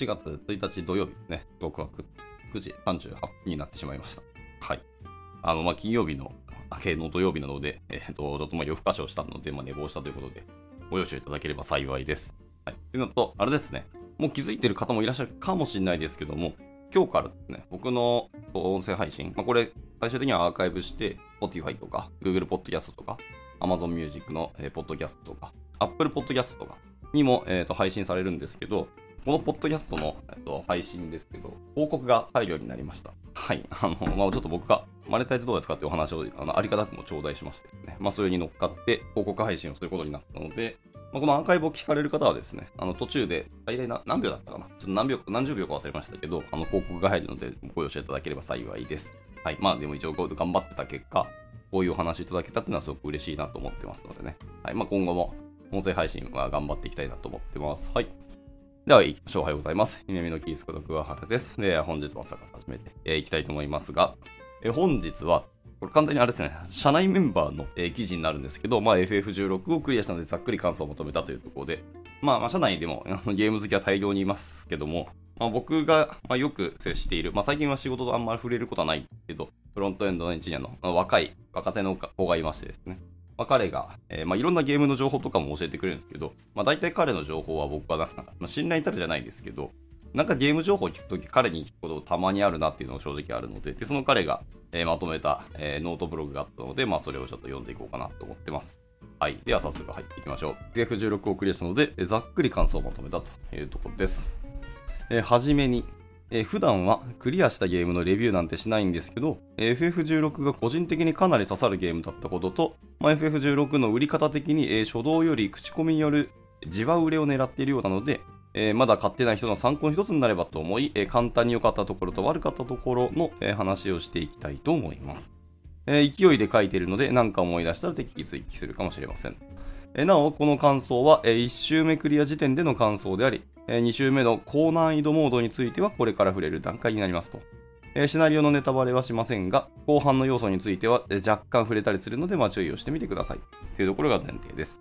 7月1日土曜日ですね、僕は9時38分になってしまいました。はい。あの、まあ、金曜日の明けの土曜日なので、えっ、ー、と、ちょっとまあ夜更かしをしたので、まあ、寝坊したということで、ご容赦いただければ幸いです。はい。というのと、あれですね、もう気づいてる方もいらっしゃるかもしれないですけども、今日からですね、僕の音声配信、まあ、これ、最終的にはアーカイブして、Spotify とか、Google Podcast とか、Amazon Music の、えー、ポッドキャストとか、Apple Podcast とかにも、えーと、配信されるんですけど、このポッドキャストの、えーと、配信ですけど、広告が入るようになりました。はい。あの、まあ、ちょっと僕が、マネタイズどうですかっていうお話を、あの、ありがたくも頂戴しましてね。まあ、それに乗っかって、広告配信をすることになったので、まあ、このアーカイブを聞かれる方はですね、あの、途中で、最大な何秒だったかな？ちょっと何秒、何十秒か忘れましたけど、あの、広告が入るので、ご容赦いただければ幸いです。はい。まあ、でも一応、頑張ってた結果、こういうお話いただけたっていうのはすごく嬉しいなと思ってますのでね。はい。まあ、今後も音声配信は頑張っていきたいなと思ってます。はい。では、おはようございます。夢見のキースこと桑原です。で、本日も朝から始めてい、えー、きたいと思いますが、え本日は、これ完全にあれですね、社内メンバーの、えー、記事になるんですけど、まあ、FF16 をクリアしたのでざっくり感想を求めたというところで、まあ、まあ、社内でもゲーム好きは大量にいますけども、まあ、僕が、まあ、よく接している、まあ、最近は仕事とあんまり触れることはないけど、フロントエンドのエンジニアの、若い、若手の子がいましてですね。まあ、彼が、えー、まあ、いろんなゲームの情報とかも教えてくれるんですけど、まあ、大体彼の情報は僕はなんか、まあ、信頼に足るじゃないですけど、なんかゲーム情報を聞くとき、彼に聞くことたまにあるなっていうのが正直あるので、でその彼が、えー、まとめた、えー、ノートブログがあったので、まあ、それをちょっと読んでいこうかなと思ってます。はい。では早速入っていきましょう。F16 をクリアしたので、ざっくり感想をまとめたというところです。えー、はじめに、えー、普段はクリアしたゲームのレビューなんてしないんですけど、FF16 が個人的にかなり刺さるゲームだったことと、まあ、FF16 の売り方的に、えー、初動より口コミによるじわ売れを狙っているようなので、えー、まだ買ってない人の参考の一つになればと思い、えー、簡単に良かったところと悪かったところの、えー、話をしていきたいと思います。え勢いで書いているので何か思い出したら適宜追記するかもしれません。えなお、この感想は、え1周目クリア時点での感想であり、2周目の高難易度モードについてはこれから触れる段階になりますと。シナリオのネタバレはしませんが、後半の要素については、若干触れたりするので、まあ、注意をしてみてください。というところが前提です。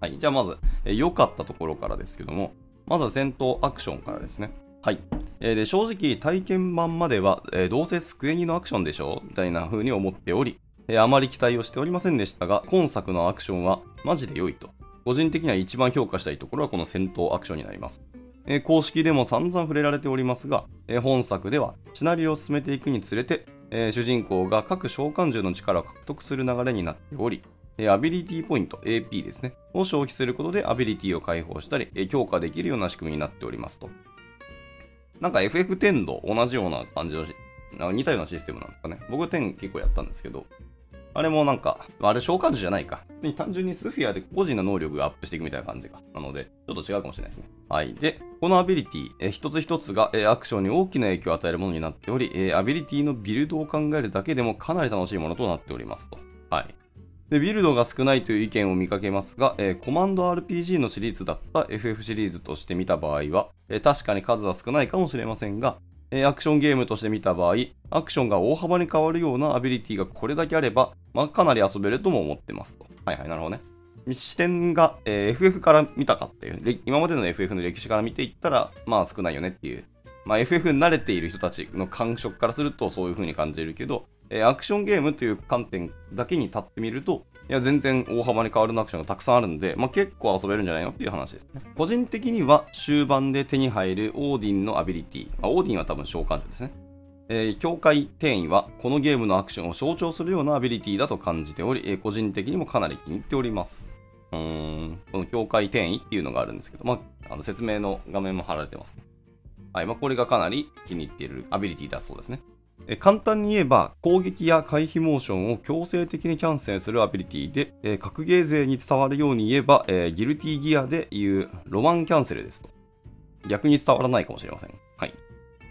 はい。じゃあまず、良、かったところからですけども、まずは戦闘アクションからですね。はい。えー、で正直、体験版までは、えー、どうせ机にのアクションでしょ？うみたいな風に思っており、えー、あまり期待をしておりませんでしたが、今作のアクションはマジで良いと。個人的には一番評価したいところはこの戦闘アクションになります。えー、公式でも散々触れられておりますが、えー、本作ではシナリオを進めていくにつれて、えー、主人公が各召喚獣の力を獲得する流れになっており、えアビリティポイント AP ですね、を消費することでアビリティを解放したり、え強化できるような仕組みになっておりますと。なんか FF10 と同じような感じの似たようなシステムなんですかね。僕10結構やったんですけど、あれもなんか、あれ召喚獣じゃないか。普通に単純にスフィアで個人の能力がアップしていくみたいな感じか。なので、ちょっと違うかもしれないですね。はい。で、このアビリティ、え一つ一つが、えアクションに大きな影響を与えるものになっており、えアビリティのビルドを考えるだけでもかなり楽しいものとなっておりますと。はい。で、ビルドが少ないという意見を見かけますが、えー、コマンド RPG のシリーズだった FF シリーズとして見た場合は、えー、確かに数は少ないかもしれませんが、え、アクションゲームとして見た場合、アクションが大幅に変わるようなアビリティがこれだけあれば、まあ、かなり遊べるとも思ってますと。はいはい、なるほどね。視点が、えー、FF から見たかっていう、今までの FF の歴史から見ていったら、まあ少ないよねっていう。まあ FF に慣れている人たちの感触からするとそういう風に感じるけど、えー、アクションゲームという観点だけに立ってみると、いや、全然大幅に変わるアクションがたくさんあるんで、まあ、結構遊べるんじゃないのっていう話ですね。個人的には終盤で手に入るオーディンのアビリティ。まあ、オーディンは多分召喚獣ですね。えー、境界転移はこのゲームのアクションを象徴するようなアビリティだと感じており、えー、個人的にもかなり気に入っております。うーん、この境界転移っていうのがあるんですけど、まあ、あの説明の画面も貼られてますね。はい、まあ、これがかなり気に入っているアビリティだそうですね。簡単に言えば攻撃や回避モーションを強制的にキャンセルするアビリティで、え格ゲー勢に伝わるように言えば、えギルティギアでいうロマンキャンセルですと。逆に伝わらないかもしれません。はい。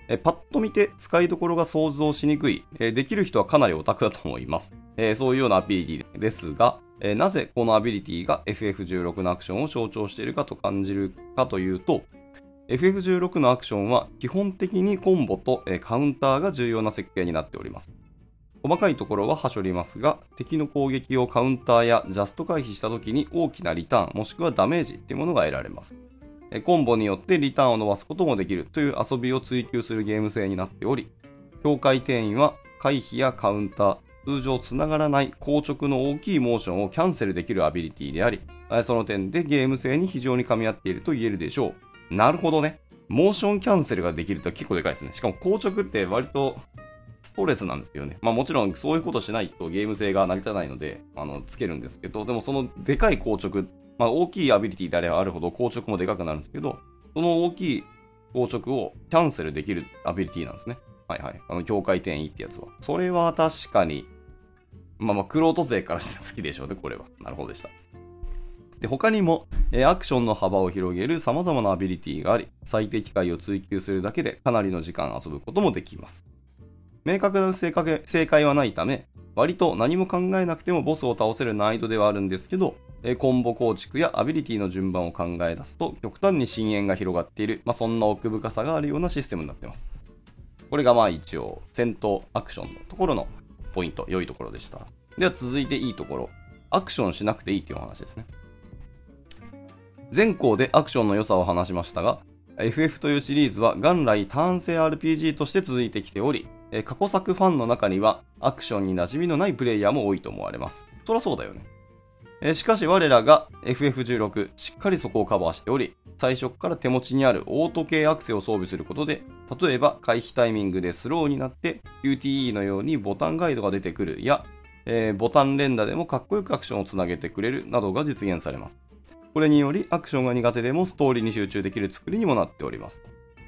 えパッと見て使いどころが想像しにくい、えできる人はかなりオタクだと思います。えそういうようなアビリティですが、えなぜこのアビリティが FF16 のアクションを象徴しているかと感じるかというと、FF16 のアクションは基本的にコンボとカウンターが重要な設計になっております。細かいところははしょりますが、敵の攻撃をカウンターやジャスト回避した時に大きなリターンもしくはダメージっていうものが得られます。コンボによってリターンを伸ばすこともできるという遊びを追求するゲーム性になっており、境界転移は回避やカウンター、通常つながらない硬直の大きいモーションをキャンセルできるアビリティであり、その点でゲーム性に非常に噛み合っていると言えるでしょう。なるほどね。モーションキャンセルができると結構でかいですね。しかも硬直って割とストレスなんですよね。まあもちろんそういうことしないとゲーム性が成り立たないので、あの、つけるんですけど、でもそのでかい硬直、まあ大きいアビリティであればあるほど硬直もでかくなるんですけど、その大きい硬直をキャンセルできるアビリティなんですね。はいはい。あの、境界転移ってやつは。それは確かに、まあまあ、クロート勢からして好きでしょうね、これは。なるほどでした。で、他にも、えアクションの幅を広げる様々なアビリティがあり、最適解を追求するだけでかなりの時間遊ぶこともできます。明確な正解はないため、割と何も考えなくてもボスを倒せる難易度ではあるんですけど、えコンボ構築やアビリティの順番を考え出すと極端に深淵が広がっている、まあ、そんな奥深さがあるようなシステムになっています。これがまあ一応戦闘アクションのところのポイント、良いところでした。では続いていいところ。アクションしなくていいっていう話ですね。前項でアクションの良さを話しましたが、FF というシリーズは元来ターン性 RPG として続いてきており、過去作ファンの中にはアクションに馴染みのないプレイヤーも多いと思われます。そりゃそうだよね。しかし我らが FF16 しっかりそこをカバーしており、最初から手持ちにあるオート系アクセを装備することで、例えば回避タイミングでスローになって QTE のようにボタンガイドが出てくるや、えー、ボタン連打でもかっこよくアクションをつなげてくれるなどが実現されます。これによりアクションが苦手でもストーリーに集中できる作りにもなっております。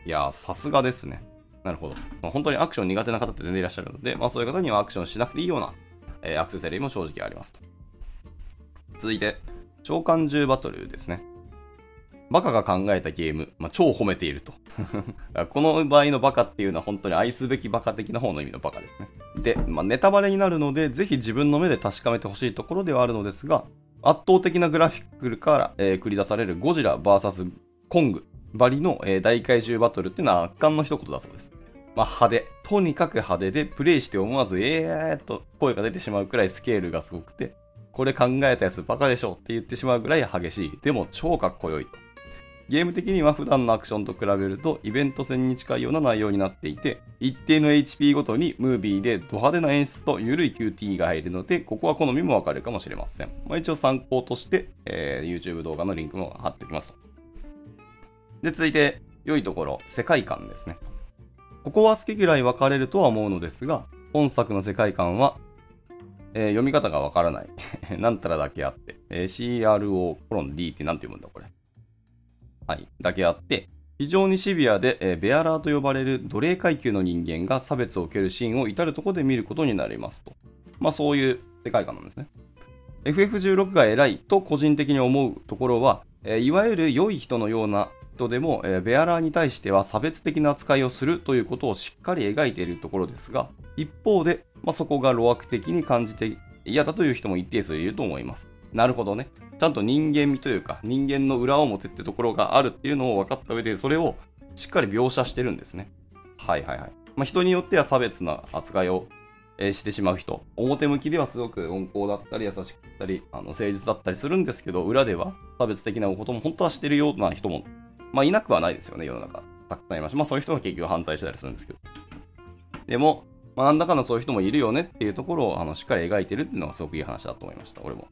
いやー、さすがですね。なるほど。まあ、本当にアクション苦手な方って全然いらっしゃるので、まあそういう方にはアクションしなくていいような、えー、アクセサリーも正直ありますと。続いて、召喚獣バトルですね。バカが考えたゲーム、まあ、超褒めていると。この場合のバカっていうのは本当に愛すべきバカ的な方の意味のバカですね。で、まあ、ネタバレになるので、ぜひ自分の目で確かめてほしいところではあるのですが、圧倒的なグラフィックから、えー、繰り出されるゴジラ VS コングバリの、えー、大怪獣バトルっていうのは圧巻の一言だそうです。まあ、派手。とにかく派手で、プレイして思わず、えーっと声が出てしまうくらいスケールがすごくて、これ考えたやつバカでしょって言ってしまうぐらい激しい。でも超かっこよいと。ゲーム的には普段のアクションと比べるとイベント戦に近いような内容になっていて、一定の HP ごとにムービーでド派手な演出と緩い QT が入るので、ここは好みもわかるかもしれません。まあ、一応参考として、えー、YouTube 動画のリンクも貼っておきますと。で、続いて、良いところ、世界観ですね。ここは好き嫌い分かれるとは思うのですが、本作の世界観は、えー、読み方がわからない。なんたらだけあって、えー、CRO コロン D って何て読むんだこれ。はい、だけあって、非常にシビアで、えー、ベアラーと呼ばれる奴隷階級の人間が差別を受けるシーンを至るところで見ることになりますと。まあそういう世界観なんですね。FF16 が偉いと個人的に思うところは、えー、いわゆる良い人のような人でも、えー、ベアラーに対しては差別的な扱いをするということをしっかり描いているところですが、一方で、まあ、そこが路悪的に感じて嫌だという人も一定数いると思います。なるほどね。ちゃんと人間味というか、人間の裏表ってところがあるっていうのを分かった上で、それをしっかり描写してるんですね。はいはいはい。まあ、人によっては差別な扱いを、えしてしまう人。表向きではすごく温厚だったり、優しかったり、あの誠実だったりするんですけど、裏では差別的なことも本当はしてるような人も、まあ、いなくはないですよね、世の中。たくさんいました。まあ、そういう人が結局犯罪したりするんですけど。でも、まあ、なんだかんだそういう人もいるよねっていうところをあのしっかり描いてるっていうのがすごくいい話だと思いました、俺も。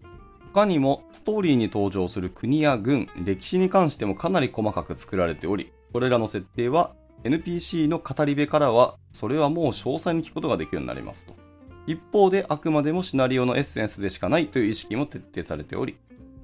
他にもストーリーに登場する国や軍、歴史に関してもかなり細かく作られており、これらの設定は NPC の語り部からは、それはもう詳細に聞くことができるようになりますと。一方であくまでもシナリオのエッセンスでしかないという意識も徹底されており、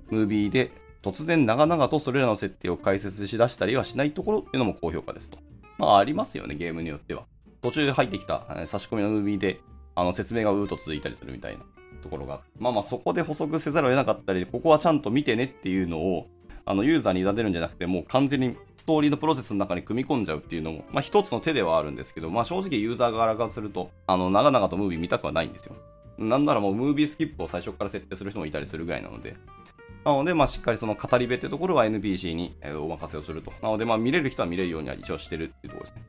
ムービーで突然長々とそれらの設定を解説しだしたりはしないところっていうのも高評価ですと。まあありますよね、ゲームによっては。途中で入ってきた差し込みのムービーであの説明がうーっと続いたりするみたいな。ところが、まあまあそこで補足せざるを得なかったり、ここはちゃんと見てねっていうのを、あのユーザーに委ねるんじゃなくて、もう完全にストーリーのプロセスの中に組み込んじゃうっていうのも、まあ一つの手ではあるんですけど、まあ正直ユーザー側からすると、あの、長々とムービー見たくはないんですよ。なんならもうムービースキップを最初から設定する人もいたりするぐらいなので、なので、まあ、しっかりその語り部ってところは NPC にお任せをすると。なので、まあ、見れる人は見れるようには一応してるっていうところですね。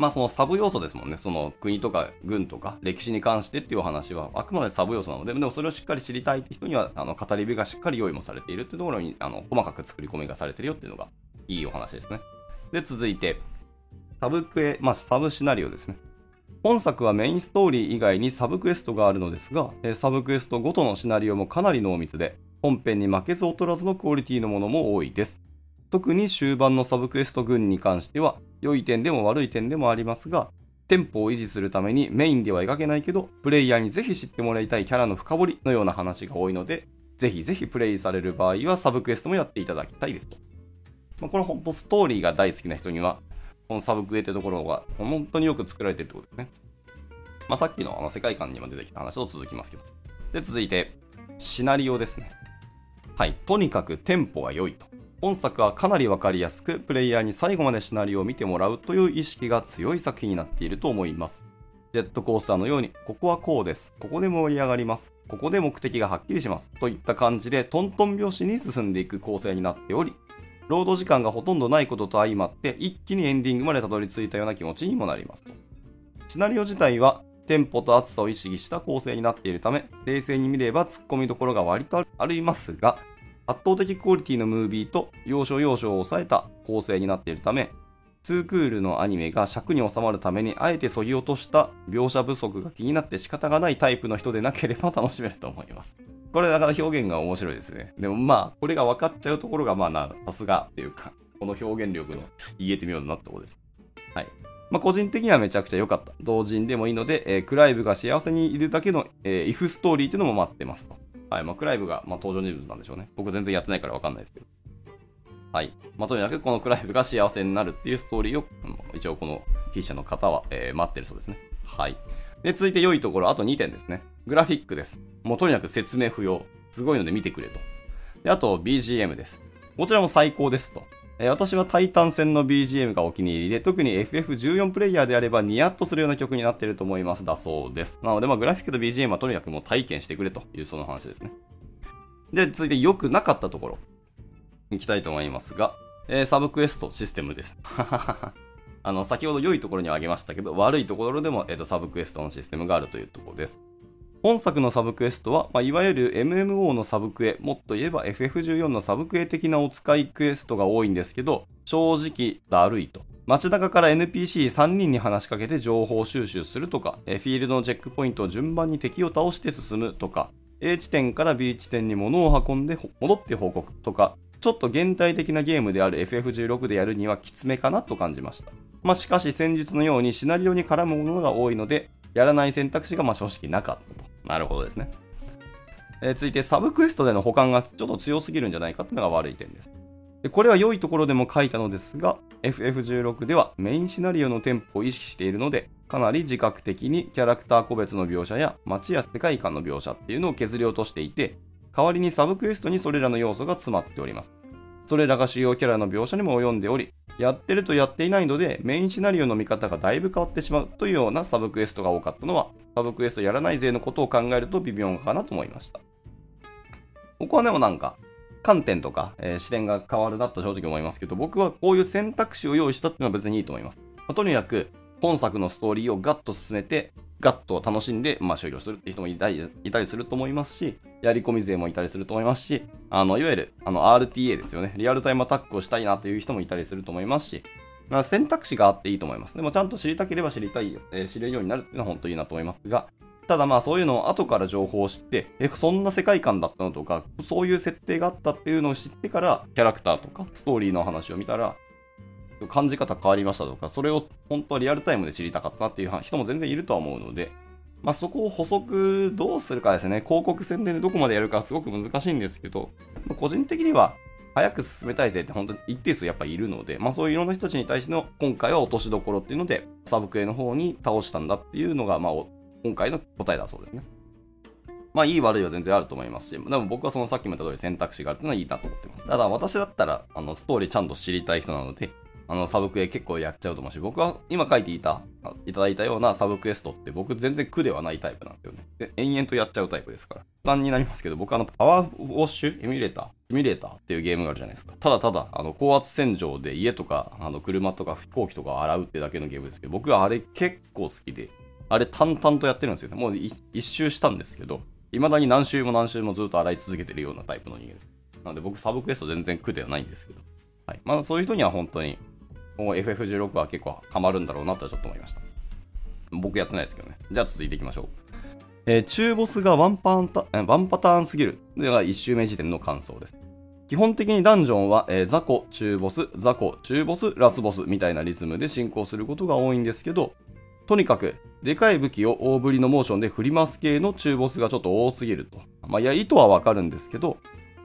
まあそのサブ要素ですもんね。その国とか軍とか歴史に関してっていうお話はあくまでサブ要素なので、でもそれをしっかり知りたいって人には、あの語り部がしっかり用意もされているっていうところに、あの細かく作り込みがされてるよっていうのがいいお話ですね。で、続いて、サブクエ、まあサブシナリオですね。本作はメインストーリー以外にサブクエストがあるのですが、サブクエストごとのシナリオもかなり濃密で、本編に負けず劣らずのクオリティのものも多いです。特に終盤のサブクエスト群に関しては、良い点でも悪い点でもありますが、テンポを維持するためにメインでは描けないけど、プレイヤーにぜひ知ってもらいたいキャラの深掘りのような話が多いので、ぜひぜひプレイされる場合はサブクエストもやっていただきたいですと。まあ、これ本当ストーリーが大好きな人には、このサブクエってところが本当によく作られてるってことですね。まあ、さっきのあの世界観にも出てきた話と続きますけど。で、続いて、シナリオですね。はい。とにかくテンポが良いと。本作はかなりわかりやすく、プレイヤーに最後までシナリオを見てもらうという意識が強い作品になっていると思います。ジェットコースターのように、ここはこうです。ここで盛り上がります。ここで目的がはっきりします。といった感じで、トントン拍子に進んでいく構成になっており、ロード時間がほとんどないことと相まって、一気にエンディングまでたどり着いたような気持ちにもなります。シナリオ自体は、テンポと厚さを意識した構成になっているため、冷静に見れば突っ込みどころが割とありますが、圧倒的クオリティのムービーと要所要所を抑えた構成になっているため、2クールのアニメが尺に収まるためにあえて削ぎ落とした描写不足が気になって仕方がないタイプの人でなければ楽しめると思います。これだから表現が面白いですね。でもまあ、これが分かっちゃうところがまあな、さすがっていうか、この表現力の言えてみようなってところです。はい。まあ、個人的にはめちゃくちゃ良かった。同人でもいいので、えー、クライブが幸せにいるだけの、えー、イフストーリーっていうのも待ってますと。はい。まあ、クライブが、まあ、登場人物なんでしょうね。僕全然やってないからわかんないですけど。はい。まあ、とにかくこのクライブが幸せになるっていうストーリーを、一応この筆者の方は、えー、待ってるそうですね。はい。で、続いて良いところ、あと2点ですね。グラフィックです。もうとにかく説明不要。すごいので見てくれと。で、あと BGM です。こちらも最高ですと。え私はタイタン戦の BGM がお気に入りで、特に FF14 プレイヤーであればニヤッとするような曲になっていると思います。だそうです。なので、まあ、グラフィックと BGM はとにかくもう体験してくれというその話ですね。で、続いて良くなかったところ、行きたいと思いますが、えー、サブクエストシステムです。あの、先ほど良いところには挙げましたけど、悪いところでも、えーと、サブクエストのシステムがあるというところです。本作のサブクエストは、まあ、いわゆる MMO のサブクエ、もっと言えば FF14 のサブクエ的なお使いクエストが多いんですけど、正直だるいと。街中から NPC3 人に話しかけて情報収集するとか、フィールドのチェックポイントを順番に敵を倒して進むとか、A 地点から B 地点に物を運んで戻って報告とか、ちょっと現代的なゲームである FF16 でやるにはきつめかなと感じました。まあ、しかし先日のようにシナリオに絡むものが多いので、やらない選択肢がま正直なかったと。なるほどですね。えー、続いて、サブクエストでの保管がちょっと強すぎるんじゃないかっていうのが悪い点です。でこれは良いところでも書いたのですが、FF16 ではメインシナリオのテンポを意識しているので、かなり自覚的にキャラクター個別の描写や街や世界観の描写っていうのを削り落としていて、代わりにサブクエストにそれらの要素が詰まっております。それらが主要キャラの描写にも及んでおり、やってるとやっていないので、メインシナリオの見方がだいぶ変わってしまうというようなサブクエストが多かったのは、サブクエストやらない勢のことを考えると微妙かなと思いました。ここはでもなんか、観点とか、えー、視点が変わるなと正直思いますけど、僕はこういう選択肢を用意したっていうのは別にいいと思います。まあ、とにかく、本作のストーリーをガッと進めて、ガッと楽しんで、まあ、終了するって人もいたりいたりすると思いますし、やり込み勢もいたりすると思いますし、あの、いわゆる、あの、RTA ですよね。リアルタイムアタックをしたいなという人もいたりすると思いますし、ま、選択肢があっていいと思います。でもちゃんと知りたければ知りたい、えー、知れるようになるっていうのは本当にいいなと思いますが、ただまあそういうのを後から情報を知って、え、そんな世界観だったのとか、そういう設定があったっていうのを知ってから、キャラクターとかストーリーの話を見たら、感じ方変わりましたとか、それを本当はリアルタイムで知りたかったなっていう人も全然いるとは思うので、まあ、そこを補足どうするかですね。広告宣伝でどこまでやるかすごく難しいんですけど、個人的には早く進めたいぜって本当に一定数やっぱいるので、まあそういういろんな人たちに対しての今回は落としどころっていうので、サブクエの方に倒したんだっていうのが、まあ今回の答えだそうですね。まあいい悪いは全然あると思いますし、でも僕はそのさっきも言った通り選択肢があるっていうのはいいなと思ってます。ただ私だったら、あの、ストーリーちゃんと知りたい人なので、あの、サブクエ結構やっちゃうと思うし、僕は今書いていた、いただいたようなサブクエストって僕全然苦ではないタイプなんですよね。で、延々とやっちゃうタイプですから。負担になりますけど、僕あの、パワーウォッシュ？エミュレーター？シミュレーターっていうゲームがあるじゃないですか。ただただ、あの、高圧洗浄で家とか、あの、車とか飛行機とか洗うってだけのゲームですけど、僕はあれ結構好きで、あれ淡々とやってるんですよね。もう一周したんですけど、未だに何周も何周もずっと洗い続けてるようなタイプの人間です。なので僕サブクエスト全然苦ではないんですけど。はい。まあそういう人には本当に FF16 は結構ハマるんだろうなとはちょっと思いました。僕やってないですけどね。じゃあ続いていきましょう。えー、中ボスがワンパタワンパターンすぎる。では1周目時点の感想です。基本的にダンジョンは、えー、雑魚、中ボス、雑魚、中ボス、ラスボスみたいなリズムで進行することが多いんですけど、とにかく、でかい武器を大振りのモーションで振ります系の中ボスがちょっと多すぎると。まあ、いや、意図はわかるんですけど、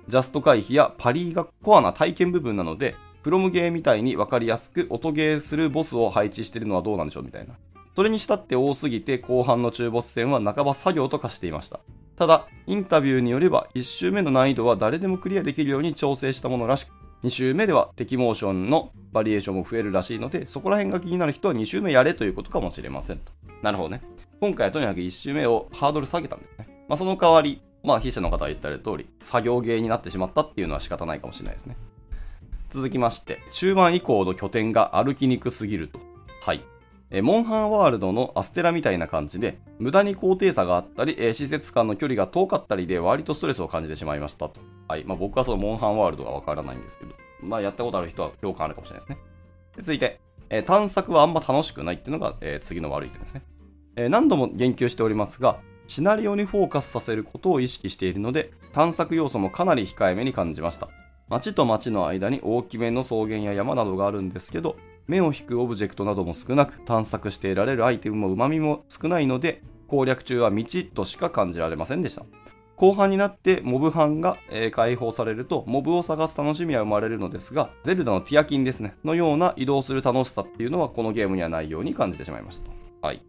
ジャスト回避やパリーがコアな体験部分なので、プロムゲーみたいに分かりやすく音ゲーするボスを配置してるのはどうなんでしょうみたいな。それにしたって多すぎて後半の中ボス戦は半ば作業と化していました。ただ、インタビューによれば1周目の難易度は誰でもクリアできるように調整したものらしく、2周目では敵モーションのバリエーションも増えるらしいので、そこら辺が気になる人は2周目やれということかもしれませんと。なるほどね。今回はとにかく1周目をハードル下げたんですね。まあ、その代わり、まあ、筆者の方が言った通り、作業ゲーになってしまったっていうのは仕方ないかもしれないですね。続きまして、中盤以降の拠点が歩きにくすぎると。はい。えモンハンワールドのアステラみたいな感じで、無駄に高低差があったり、え施設間の距離が遠かったりで割とストレスを感じてしまいましたと。はい。まあ、僕はそのモンハンワールドがわからないんですけど、まあ、やったことある人は共感あるかもしれないですね。で続いて、え探索はあんま楽しくないっていうのが、え次の悪い点ですね、え何度も言及しておりますが、シナリオにフォーカスさせることを意識しているので、探索要素もかなり控えめに感じました。町と町の間に大きめの草原や山などがあるんですけど、目を引くオブジェクトなども少なく、探索して得られるアイテムも旨味も少ないので、攻略中は道としか感じられませんでした。後半になってモブ班が、えー、解放されると、モブを探す楽しみは生まれるのですが、ゼルダのティアキンですね、のような移動する楽しさっていうのはこのゲームにはないように感じてしまいました。はい。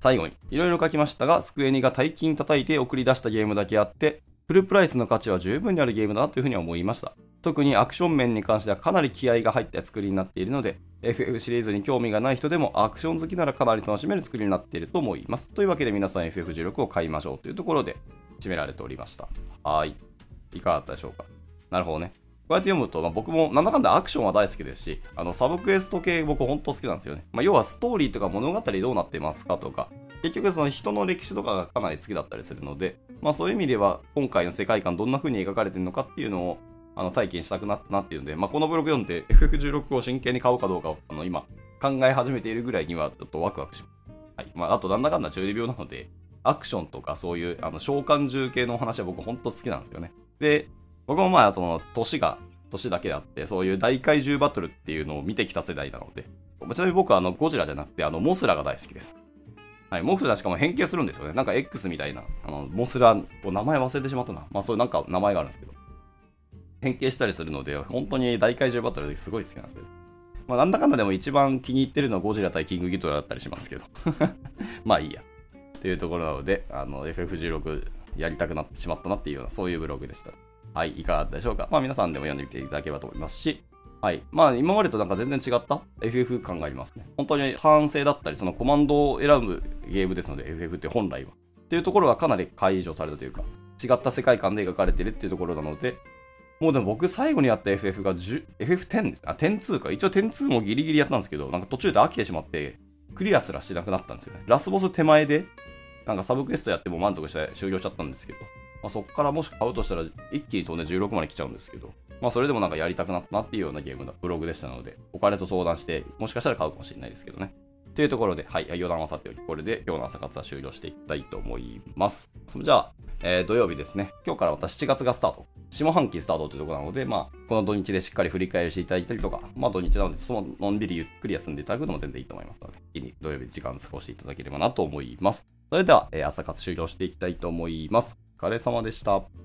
最後に、いろいろ書きましたが、スクエニが大金叩いて送り出したゲームだけあって、フルプライスの価値は十分にあるゲームだなというふうに思いました。特にアクション面に関してはかなり気合が入った作りになっているので、FF シリーズに興味がない人でもアクション好きならかなり楽しめる作りになっていると思います。というわけで皆さん FF16 を買いましょうというところで締められておりました。はい。いかがだったでしょうか？なるほどね。こうやって読むと、まあ、僕もなんだかんだアクションは大好きですし、あのサブクエスト系僕ほんと好きなんですよね。まあ、要はストーリーとか物語どうなってますかとか、結局その人の歴史とかがかなり好きだったりするので、まあそういう意味では今回の世界観どんな風に描かれてるのかっていうのをあの体験したくなったなっていうので、まあこのブログ読んで FF16 を真剣に買おうかどうかをあの今考え始めているぐらいにはちょっとワクワクします。はい。まああとなんだかんだ中二病なので、アクションとかそういうあの召喚獣系の話は僕ほんと好きなんですよね。で、僕もまあその年が年だけであって、そういう大怪獣バトルっていうのを見てきた世代なので、ちなみに僕はあのゴジラじゃなくてあのモスラが大好きです。はい、モスラしかも変形するんですよね。なんか X みたいな、あのモスラ、名前忘れてしまったな。まあそういうなんか名前があるんですけど。変形したりするので、本当に大怪獣バトルですごい好きなんですけど。まあなんだかんだでも一番気に入ってるのはゴジラ対キングギトラだったりしますけど。まあいいや。っていうところなので、あの FF16 やりたくなってしまったなっていうような、そういうブログでした。はい、いかがだったでしょうか。まあ皆さんでも読んでみていただければと思いますし、はい。まあ、今までとなんか全然違った？FF 感がありますね。本当に反省だったり、そのコマンドを選ぶゲームですので、FF って本来は。っていうところがかなり解除されたというか、違った世界観で描かれてるっていうところなので、もうでも僕最後にやった FF が FF10 です。あ、102か。一応102もギリギリやったんですけど、なんか途中で飽きてしまって、クリアすらしなくなったんですよね。ラスボス手前で、なんかサブクエストやっても満足して終了しちゃったんですけど、まあ、そこからもし買うとしたら一気に飛んで16まで来ちゃうんですけど、まあそれでもなんかやりたくなったなっていうようなゲームだ、ブログでしたので、お金と相談して、もしかしたら買うかもしれないですけどね。というところで、はい、余談はさておき、これで今日の朝活は終了していきたいと思います。それじゃあ、えー、土曜日ですね。今日からまた7月がスタート。下半期スタートというところなので、まあ、この土日でしっかり振り返りしていただいたりとか、まあ土日なので、そののんびりゆっくり休んでいただくのも全然いいと思いますので、一気に土曜日時間過ごしていただければなと思います。それでは、えー、朝活終了していきたいと思います。お疲れ様でした。